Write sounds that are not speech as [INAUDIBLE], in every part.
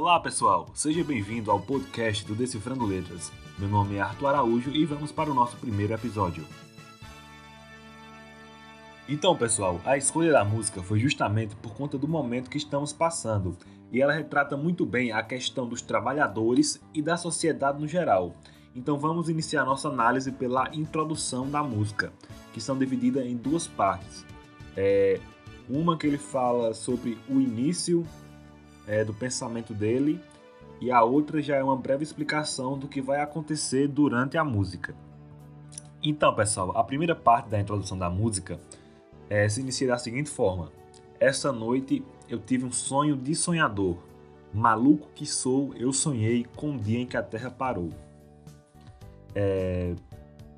Olá pessoal, seja bem-vindo ao podcast do Decifrando Letras. Meu nome é Arthur Araújo e vamos para o nosso primeiro episódio. Então, pessoal, a escolha da música foi justamente por conta do momento que estamos passando, e ela retrata muito bem a questão dos trabalhadores e da sociedade no geral. Então, vamos iniciar nossa análise pela introdução da música, que são divididas em duas partes. É, uma que ele fala sobre o início é, do pensamento dele, e a outra já é uma breve explicação do que vai acontecer durante a música. Então, pessoal, a primeira parte da introdução da música é, se inicia da seguinte forma: Essa noite eu tive um sonho de sonhador. Maluco que sou, eu sonhei com o dia em que a terra parou. É,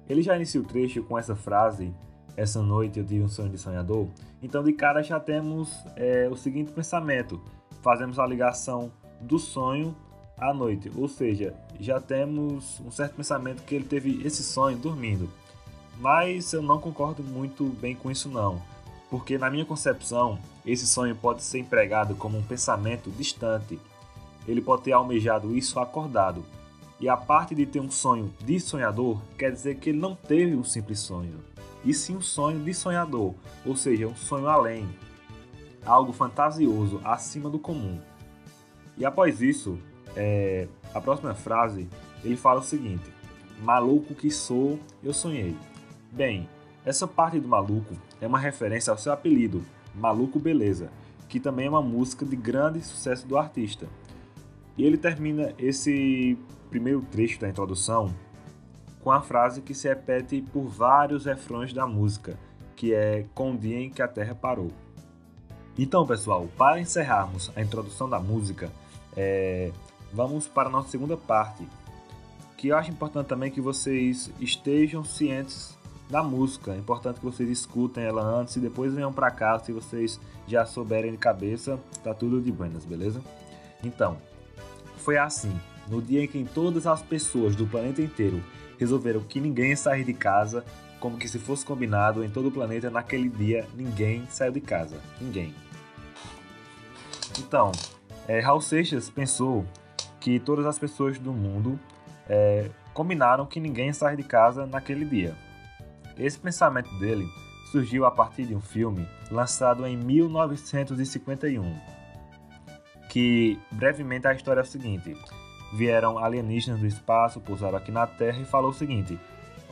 ele já inicia o trecho com essa frase: Essa noite eu tive um sonho de sonhador. Então, de cara, já temos é, o seguinte pensamento: fazemos a ligação do sonho à noite, ou seja, já temos um certo pensamento que ele teve esse sonho dormindo. Mas eu não concordo muito bem com isso não, porque na minha concepção, esse sonho pode ser empregado como um pensamento distante. Ele pode ter almejado isso acordado. E a parte de ter um sonho de sonhador quer dizer que ele não teve um simples sonho, e sim um sonho de sonhador, ou seja, um sonho além, algo fantasioso, acima do comum. E após isso, é, a próxima frase, ele fala o seguinte: Maluco que sou, eu sonhei. Bem, essa parte do maluco é uma referência ao seu apelido, Maluco Beleza, que também é uma música de grande sucesso do artista. E ele termina esse primeiro trecho da introdução com a frase que se repete por vários refrões da música, que é Com o dia em que a Terra parou. Então, pessoal, para encerrarmos a introdução da música, é, vamos para a nossa segunda parte, que eu acho importante também que vocês estejam cientes da música. É importante que vocês escutem ela antes e depois venham para cá se vocês já souberem de cabeça, tá tudo de buenas, beleza? Então, foi assim, no dia em que todas as pessoas do planeta inteiro resolveram que ninguém sair de casa, como que se fosse combinado em todo o planeta naquele dia, ninguém saiu de casa, ninguém. Então, é, Seixas pensou que todas as pessoas do mundo é, combinaram que ninguém sair de casa naquele dia. Esse pensamento dele surgiu a partir de um filme lançado em 1951, que brevemente a história é a seguinte: vieram alienígenas do espaço, pousaram aqui na Terra e falou o seguinte: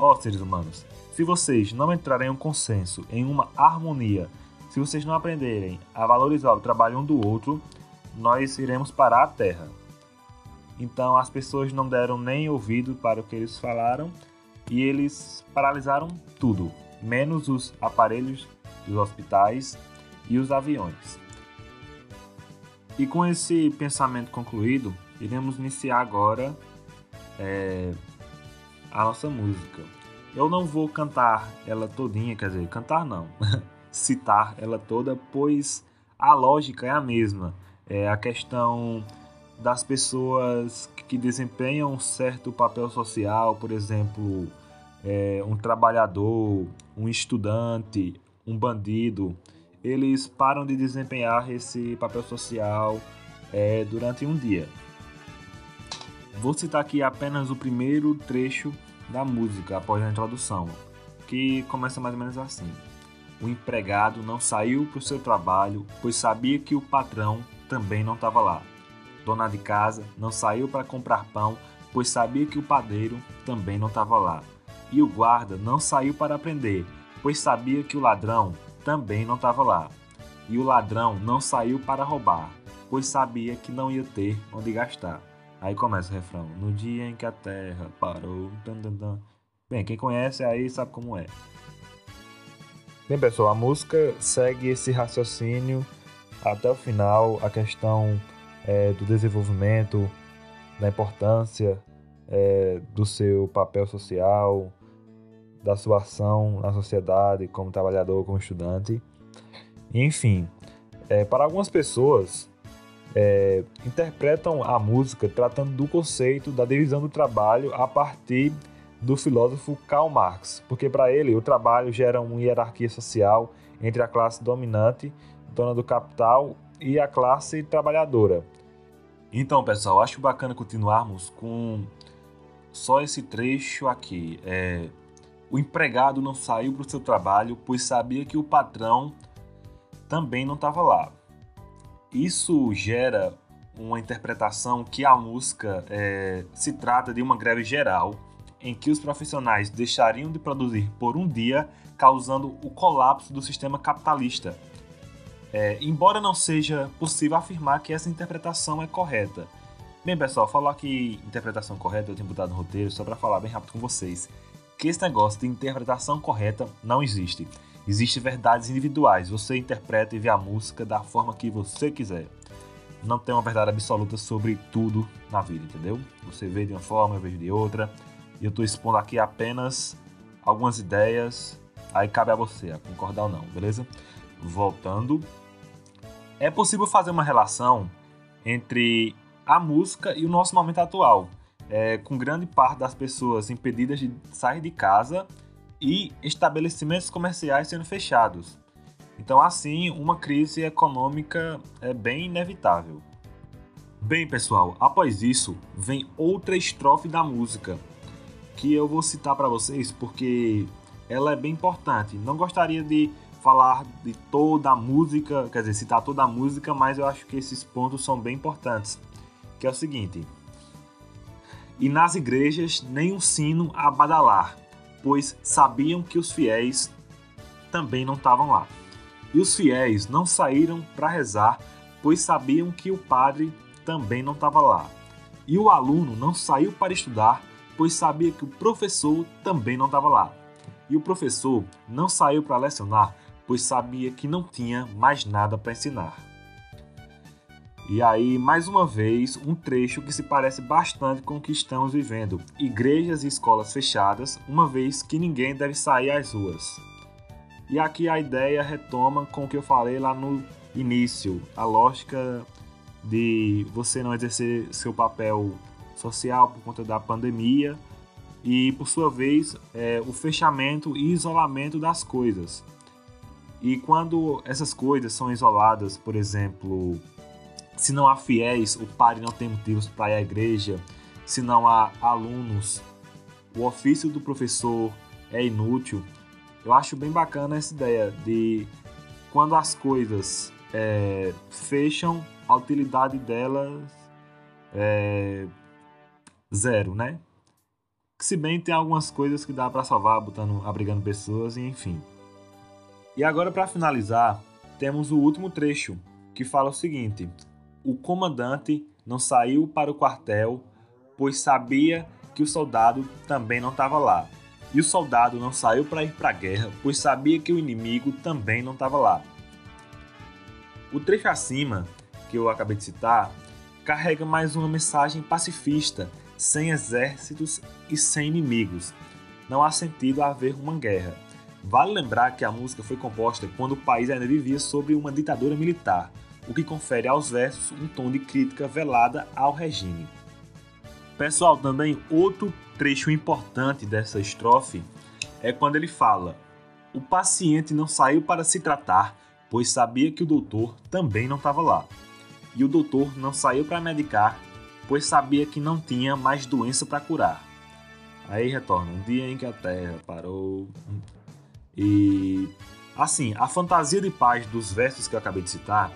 ó oh, seres humanos, se vocês não entrarem em um consenso, em uma harmonia, se vocês não aprenderem a valorizar o trabalho um do outro, nós iremos parar a Terra. Então as pessoas não deram nem ouvido para o que eles falaram e eles paralisaram tudo, menos os aparelhos dos hospitais e os aviões. E com esse pensamento concluído, iremos iniciar agora é, a nossa música. Eu não vou cantar ela todinha, quer dizer, cantar não, [LAUGHS] citar ela toda, pois a lógica é a mesma. É a questão das pessoas que desempenham um certo papel social, por exemplo, é, um trabalhador, um estudante, um bandido, eles param de desempenhar esse papel social é, durante um dia. Vou citar aqui apenas o primeiro trecho da música após a introdução, que começa mais ou menos assim. O empregado não saiu para o seu trabalho, pois sabia que o patrão também não estava lá. Dona de casa não saiu para comprar pão, pois sabia que o padeiro também não estava lá. E o guarda não saiu para prender, pois sabia que o ladrão também não estava lá. E o ladrão não saiu para roubar, pois sabia que não ia ter onde gastar. Aí começa o refrão: No dia em que a terra parou. Dan, dan, dan. Bem, quem conhece aí sabe como é. Bem, pessoal, a música segue esse raciocínio até o final. A questão é, do desenvolvimento, da importância é, do seu papel social, da sua ação na sociedade, como trabalhador, como estudante. Enfim, é, para algumas pessoas, é, interpretam a música tratando do conceito da divisão do trabalho a partir do filósofo Karl Marx, porque para ele o trabalho gera uma hierarquia social entre a classe dominante, dona do capital, e a classe trabalhadora. Então, pessoal, acho bacana continuarmos com só esse trecho aqui. É, o empregado não saiu para o seu trabalho, pois sabia que o patrão também não estava lá. Isso gera uma interpretação que a música é, se trata de uma greve geral, em que os profissionais deixariam de produzir por um dia, causando o colapso do sistema capitalista é, embora não seja possível afirmar que essa interpretação é correta. Bem, pessoal, falar que interpretação correta eu tenho botado no roteiro só para falar bem rápido com vocês. Que esse negócio de interpretação correta não existe. Existem verdades individuais. Você interpreta e vê a música da forma que você quiser. Não tem uma verdade absoluta sobre tudo na vida, entendeu? Você vê de uma forma, eu vejo de outra. E eu estou expondo aqui apenas algumas ideias. Aí cabe a você a concordar ou não, beleza? Voltando é possível fazer uma relação entre a música e o nosso momento atual, é, com grande parte das pessoas impedidas de sair de casa e estabelecimentos comerciais sendo fechados. Então, assim, uma crise econômica é bem inevitável. Bem, pessoal, após isso vem outra estrofe da música que eu vou citar para vocês porque ela é bem importante. Não gostaria de falar de toda a música, quer dizer, citar toda a música, mas eu acho que esses pontos são bem importantes. Que é o seguinte: E nas igrejas nem um sino a badalar, pois sabiam que os fiéis também não estavam lá. E os fiéis não saíram para rezar, pois sabiam que o padre também não estava lá. E o aluno não saiu para estudar, pois sabia que o professor também não estava lá. E o professor não saiu para lecionar, pois sabia que não tinha mais nada para ensinar. E aí, mais uma vez, um trecho que se parece bastante com o que estamos vivendo: igrejas e escolas fechadas, uma vez que ninguém deve sair às ruas. E aqui a ideia retoma com o que eu falei lá no início, a lógica de você não exercer seu papel social por conta da pandemia e, por sua vez, é, o fechamento e isolamento das coisas. E quando essas coisas são isoladas, por exemplo, se não há fiéis, o padre não tem motivos para ir à igreja, se não há alunos, o ofício do professor é inútil. Eu acho bem bacana essa ideia de quando as coisas é, fecham, a utilidade delas é zero, né? Se bem tem algumas coisas que dá para salvar, botando, abrigando pessoas, e enfim. E agora, para finalizar, temos o último trecho, que fala o seguinte: O comandante não saiu para o quartel, pois sabia que o soldado também não estava lá. E o soldado não saiu para ir para a guerra, pois sabia que o inimigo também não estava lá. O trecho acima, que eu acabei de citar, carrega mais uma mensagem pacifista, sem exércitos e sem inimigos. Não há sentido haver uma guerra Vale lembrar que a música foi composta quando o país ainda vivia sob uma ditadura militar, o que confere aos versos um tom de crítica velada ao regime. Pessoal, também outro trecho importante dessa estrofe é quando ele fala: O paciente não saiu para se tratar, pois sabia que o doutor também não estava lá. E o doutor não saiu para medicar, pois sabia que não tinha mais doença para curar. Aí retorna: Um dia em que a terra parou, e assim, a fantasia de paz dos versos que eu acabei de citar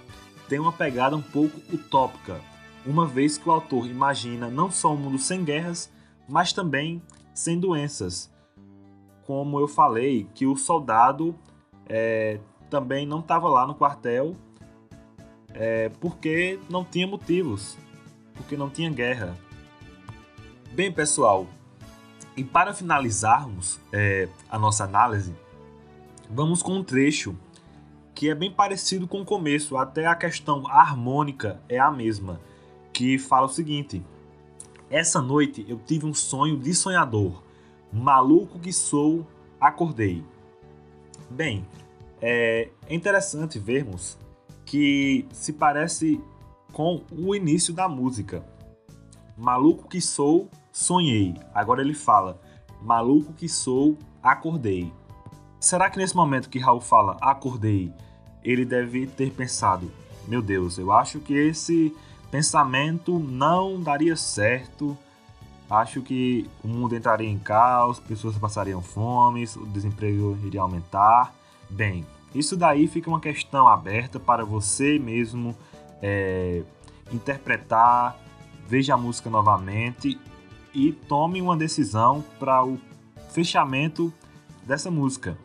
tem uma pegada um pouco utópica, uma vez que o autor imagina não só um mundo sem guerras, mas também sem doenças. Como eu falei, que o soldado é, também não estava lá no quartel é, porque não tinha motivos, porque não tinha guerra. Bem, pessoal, e para finalizarmos é, a nossa análise, Vamos com um trecho que é bem parecido com o começo, até a questão harmônica é a mesma, que fala o seguinte: Essa noite eu tive um sonho de sonhador, maluco que sou, acordei. Bem, é interessante vermos que se parece com o início da música. Maluco que sou, sonhei. Agora ele fala: Maluco que sou, acordei. Será que nesse momento que Raul fala acordei, ele deve ter pensado: meu Deus, eu acho que esse pensamento não daria certo. Acho que o mundo entraria em caos, pessoas passariam fome, o desemprego iria aumentar. Bem, isso daí fica uma questão aberta para você mesmo é, interpretar, veja a música novamente e tome uma decisão para o fechamento dessa música.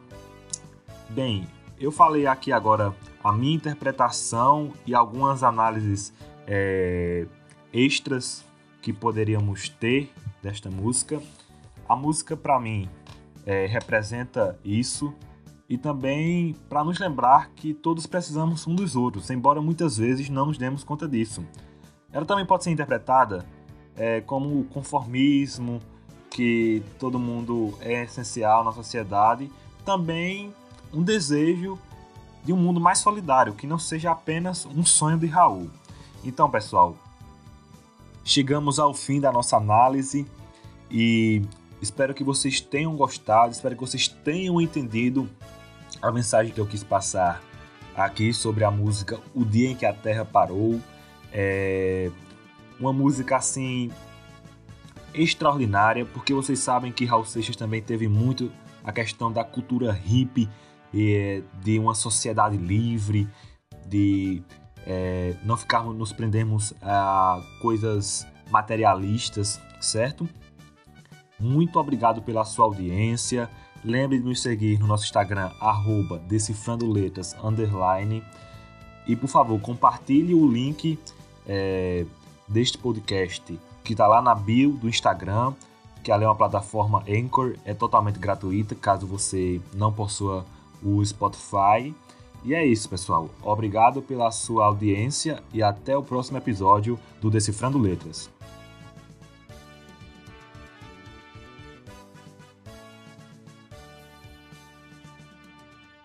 Bem, eu falei aqui agora a minha interpretação e algumas análises é, extras que poderíamos ter desta música. A música, para mim, é, representa isso e também para nos lembrar que todos precisamos um dos outros, embora muitas vezes não nos demos conta disso. Ela também pode ser interpretada é, como o conformismo, que todo mundo é essencial na sociedade, também um desejo de um mundo mais solidário, que não seja apenas um sonho de Raul. Então, pessoal, chegamos ao fim da nossa análise e espero que vocês tenham gostado, espero que vocês tenham entendido a mensagem que eu quis passar aqui sobre a música O Dia em que a Terra Parou. É uma música assim extraordinária, porque vocês sabem que Raul Seixas também teve muito a questão da cultura hippie, de uma sociedade livre, de é, não ficarmos nos prendermos a coisas materialistas, certo? Muito obrigado pela sua audiência. Lembre de nos seguir no nosso Instagram, arroba decifrando letras, underline. E por favor, compartilhe o link é, deste podcast que está lá na bio do Instagram, que ali é uma plataforma Anchor, é totalmente gratuita, caso você não possua o Spotify. E é isso, pessoal. Obrigado pela sua audiência e até o próximo episódio do Decifrando Letras.